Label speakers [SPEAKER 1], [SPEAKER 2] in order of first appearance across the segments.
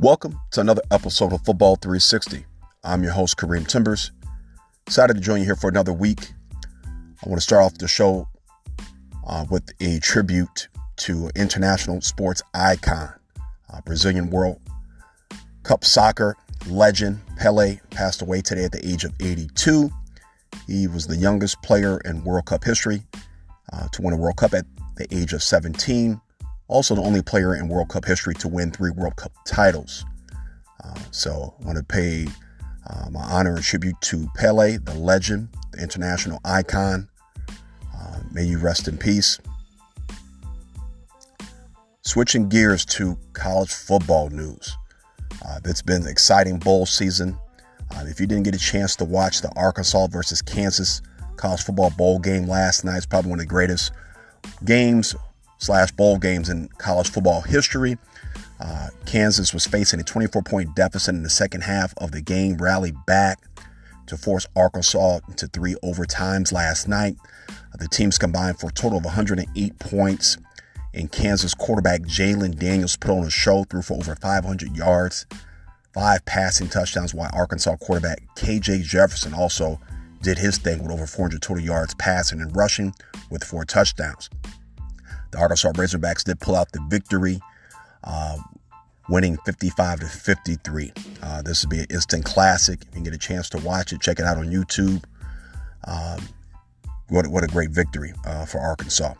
[SPEAKER 1] Welcome to another episode of Football 360. I'm your host, Kareem Timbers. Excited to join you here for another week. I want to start off the show uh, with a tribute to international sports icon, uh, Brazilian World Cup soccer legend Pele passed away today at the age of 82. He was the youngest player in World Cup history uh, to win a World Cup at the age of 17. Also, the only player in World Cup history to win three World Cup titles. Uh, so, I want to pay uh, my honor and tribute to Pele, the legend, the international icon. Uh, may you rest in peace. Switching gears to college football news. Uh, it's been an exciting bowl season. Uh, if you didn't get a chance to watch the Arkansas versus Kansas college football bowl game last night, it's probably one of the greatest games slash bowl games in college football history. Uh, Kansas was facing a 24 point deficit in the second half of the game, rallied back to force Arkansas into three overtimes last night. The teams combined for a total of 108 points. And Kansas quarterback Jalon Daniels put on a show, threw for over 500 yards, five passing touchdowns, while Arkansas quarterback KJ Jefferson also did his thing with over 400 total yards passing and rushing with four touchdowns. The Arkansas Razorbacks did pull out the victory, uh, winning 55 to 53. Uh, this will be an instant classic. If you get a chance to watch it, check it out on YouTube. Um, what, what a great victory uh, for Arkansas.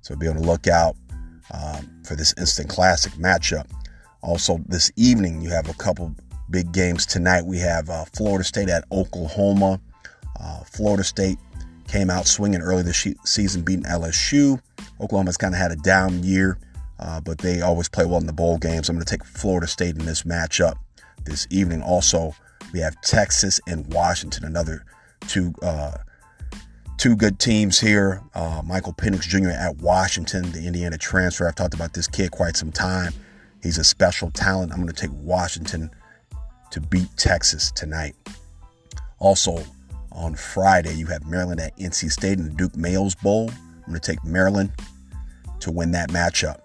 [SPEAKER 1] So be on the lookout um, for this instant classic matchup. Also, this evening, you have a couple big games tonight. We have uh, Florida State at Oklahoma. Uh, Florida State came out swinging early this season, beating LSU. Oklahoma's kind of had a down year, uh, but they always play well in the bowl games. I'm going to take Florida State in this matchup this evening. Also, we have Texas and Washington, another two uh, two good teams here. Uh, Michael Penix Jr. at Washington, the Indiana transfer. I've talked about this kid quite some time. He's a special talent. I'm going to take Washington to beat Texas tonight. Also, on Friday, you have Maryland at NC State in the Duke's Mayo Bowl. I'm going to take Maryland to win that matchup.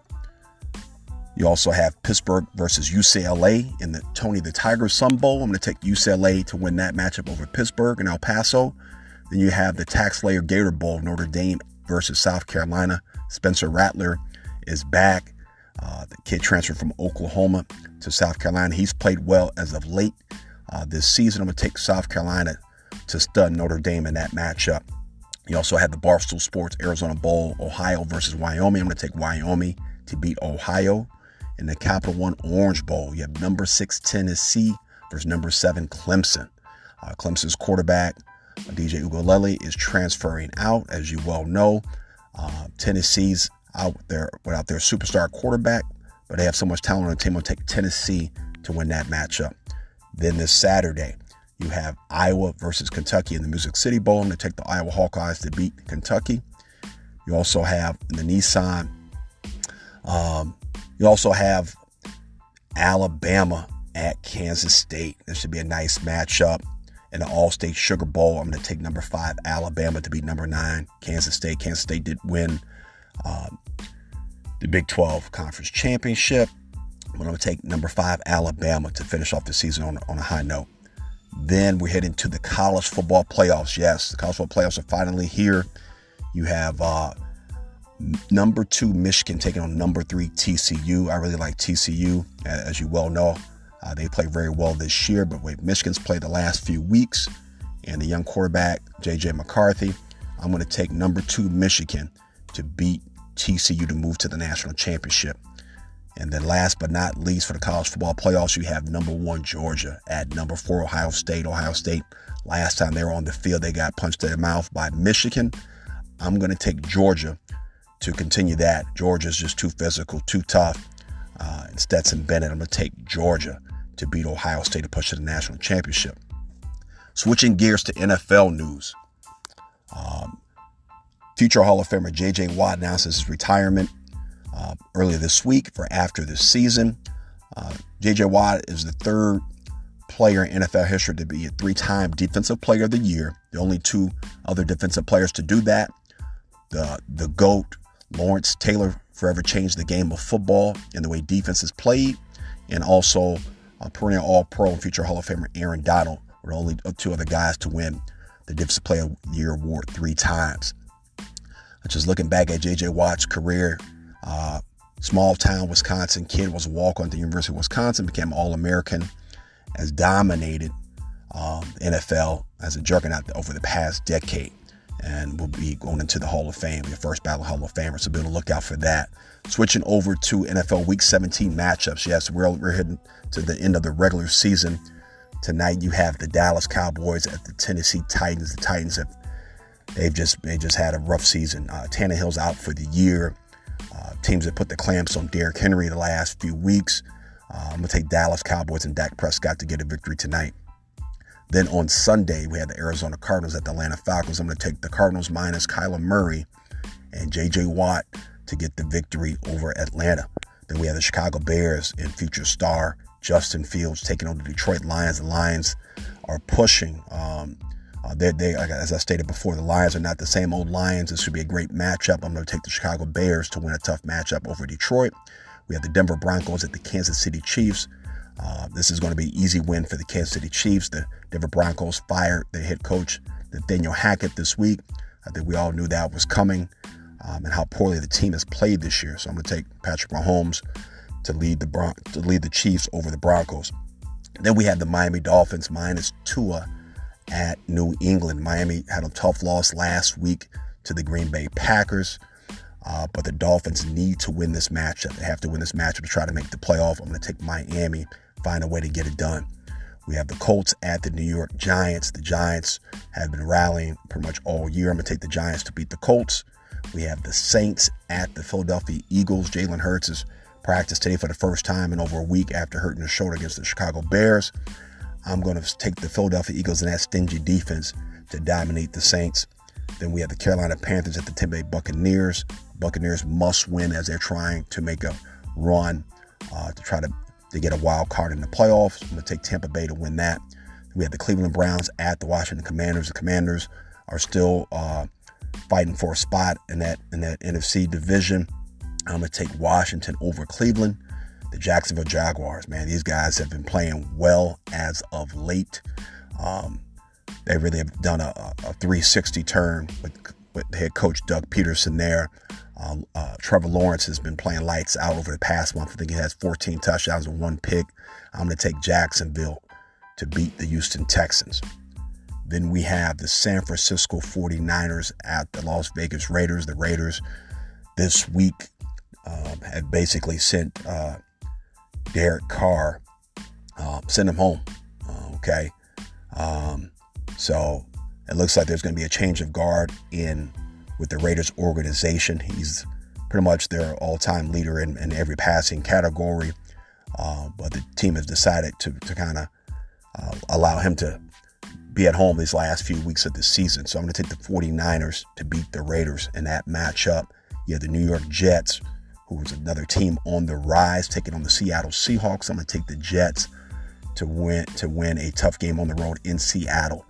[SPEAKER 1] You also have Pittsburgh versus UCLA in the Tony the Tiger Sun Bowl. I'm going to take UCLA to win that matchup over Pittsburgh and El Paso. Then you have the TaxSlayer Gator Bowl, Notre Dame versus South Carolina. Spencer Rattler is back. Uh, the kid transferred from Oklahoma to South Carolina. He's played well as of late uh, this season. I'm going to take South Carolina to stud Notre Dame in that matchup. You also have the Barstool Sports Arizona Bowl, Ohio versus Wyoming. I'm going to take Wyoming to beat Ohio. In the Capital One Orange Bowl, you have number six Tennessee versus number seven Clemson. Uh, Clemson's quarterback DJ Uiagalelei is transferring out, as you well know. Uh, Tennessee's out there without their superstar quarterback, but they have so much talent on the team. I'll take Tennessee to win that matchup. Then this Saturday, you have Iowa versus Kentucky in the Music City Bowl. I'm going to take the Iowa Hawkeyes to beat Kentucky. You also have the Nissan. Um, you also have Alabama at Kansas State. This should be a nice matchup in the Allstate Sugar Bowl. I'm going to take number five Alabama to beat number nine Kansas State. Kansas State did win um, the Big 12 Conference Championship. But I'm going to take number five Alabama to finish off the season on, on a high note. Then we're heading to the college football playoffs. Yes, the college football playoffs are finally here. You have uh, number two Michigan taking on number three TCU. I really like TCU, as you well know. Uh, they play very well this year, but wait, Michigan's played the last few weeks, and the young quarterback JJ McCarthy. I'm going to take number two Michigan to beat TCU to move to the national championship. And then last but not least for the college football playoffs, you have number one Georgia at number four Ohio State. Ohio State, last time they were on the field, they got punched in the mouth by Michigan. I'm going to take Georgia to continue that. Georgia's just too physical, too tough. Uh, and Stetson Bennett, I'm going to take Georgia to beat Ohio State to push to the national championship. Switching gears to NFL news. Um, future Hall of Famer J.J. Watt announces his retirement uh, earlier this week for after this season. Uh, J.J. Watt is the third player in NFL history to be a three-time Defensive Player of the Year. The only two other defensive players to do that, the the GOAT Lawrence Taylor, forever changed the game of football and the way defense is played, and also uh, perennial All Pro and future Hall of Famer Aaron Donald were the only two other guys to win the Defensive Player of the Year award three times. Just looking back at J.J. Watt's career, uh, small town Wisconsin kid was a walk on at the University of Wisconsin, became All American, has dominated um, NFL as a juggernaut over the past decade and will be going into the Hall of Fame, your first battle Hall of Famer. So be on the lookout for that. Switching over to NFL Week 17 matchups. Yes, we're, we're heading to the end of the regular season. Tonight you have the Dallas Cowboys at the Tennessee Titans. The Titans have they've just they just had a rough season. Uh, Tannehill's out for the year. Uh, teams have put the clamps on Derrick Henry the last few weeks. Uh, I'm gonna take Dallas Cowboys and Dak Prescott to get a victory tonight. Then on Sunday, we had the Arizona Cardinals at the Atlanta Falcons. I'm going to take the Cardinals minus Kyler Murray and J.J. Watt to get the victory over Atlanta. Then we have the Chicago Bears and future star Justin Fields taking on the Detroit Lions. The Lions are pushing. Um, uh, they, they, as I stated before, the Lions are not the same old Lions. This should be a great matchup. I'm going to take the Chicago Bears to win a tough matchup over Detroit. We have the Denver Broncos at the Kansas City Chiefs. Uh, this is going to be an easy win for the Kansas City Chiefs. The Denver Broncos fired their head coach, Nathaniel Hackett, this week. I think we all knew that was coming um, and how poorly the team has played this year. So I'm going to take Patrick Mahomes to lead the Bron- to lead the Chiefs over the Broncos. Then we have the Miami Dolphins minus Tua at New England. Miami had a tough loss last week to the Green Bay Packers. Uh, but the Dolphins need to win this matchup. They have to win this matchup to try to make the playoff. I'm going to take Miami find a way to get it done. We have the Colts at the New York Giants. The Giants have been rallying pretty much all year. I'm going to take the Giants to beat the Colts. We have the Saints at the Philadelphia Eagles. Jalen Hurts is practiced today for the first time in over a week after hurting his shoulder against the Chicago Bears. I'm going to take the Philadelphia Eagles and that stingy defense to dominate the Saints. Then we have the Carolina Panthers at the Tampa Bay Buccaneers. Buccaneers must win as they're trying to make a run uh, to try to they get a wild card in the playoffs. I'm going to take Tampa Bay to win that. We have the Cleveland Browns at the Washington Commanders. The Commanders are still uh, fighting for a spot in that in that NFC division. I'm going to take Washington over Cleveland. The Jacksonville Jaguars, man, these guys have been playing well as of late. Um, they really have done a, a 360 turn with, with head coach Doug Pederson there. Uh, uh, Trevor Lawrence has been playing lights out over the past month. I think he has 14 touchdowns and one pick. I'm going to take Jacksonville to beat the Houston Texans. Then we have the San Francisco 49ers at the Las Vegas Raiders. The Raiders this week um, have basically sent uh, Derek Carr, uh, send him home. Uh, okay. Um, so it looks like there's going to be a change of guard in with the Raiders organization. He's pretty much their all-time leader in, in every passing category. Uh, but the team has decided to, to kind of uh, allow him to be at home these last few weeks of the season. So I'm going to take the 49ers to beat the Raiders in that matchup. You have the New York Jets, who is another team on the rise, taking on the Seattle Seahawks. I'm going to take the Jets to win to win a tough game on the road in Seattle.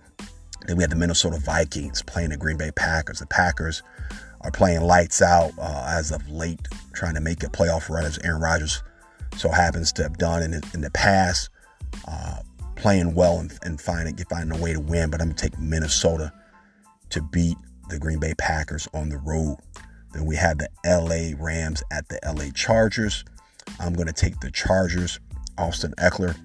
[SPEAKER 1] Then we have the Minnesota Vikings playing the Green Bay Packers. The Packers are playing lights out uh, as of late, trying to make a playoff run as Aaron Rodgers so happens to have done in, in the past, uh, playing well and, and finding, finding a way to win. But I'm going to take Minnesota to beat the Green Bay Packers on the road. Then we have the LA Rams at the LA Chargers. I'm going to take the Chargers, Austin Ekeler,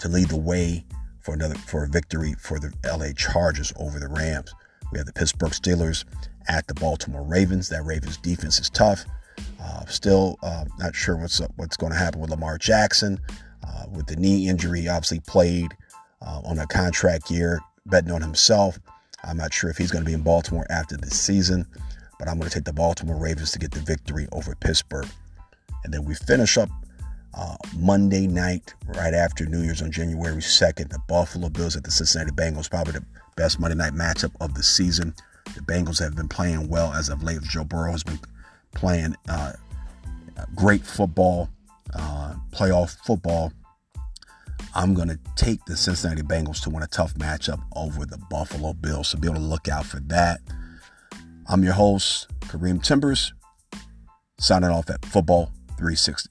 [SPEAKER 1] to lead the way for another for a victory for the LA Chargers over the Rams. We have the Pittsburgh Steelers at the Baltimore Ravens. That Ravens defense is tough. Uh, still uh, not sure what's what's going to happen with Lamar Jackson uh, with the knee injury. Obviously played uh, on a contract year, betting on himself. I'm not sure if he's going to be in Baltimore after this season, but I'm going to take the Baltimore Ravens to get the victory over Pittsburgh. And then we finish up uh, Monday night, right after New Year's on January 2nd, the Buffalo Bills at the Cincinnati Bengals, probably the best Monday night matchup of the season. The Bengals have been playing well as of late. Joe Burrow has been playing uh, great football, uh, playoff football. I'm going to take the Cincinnati Bengals to win a tough matchup over the Buffalo Bills. So be able to look out for that. I'm your host, Kareem Timbers, signing off at Football 360.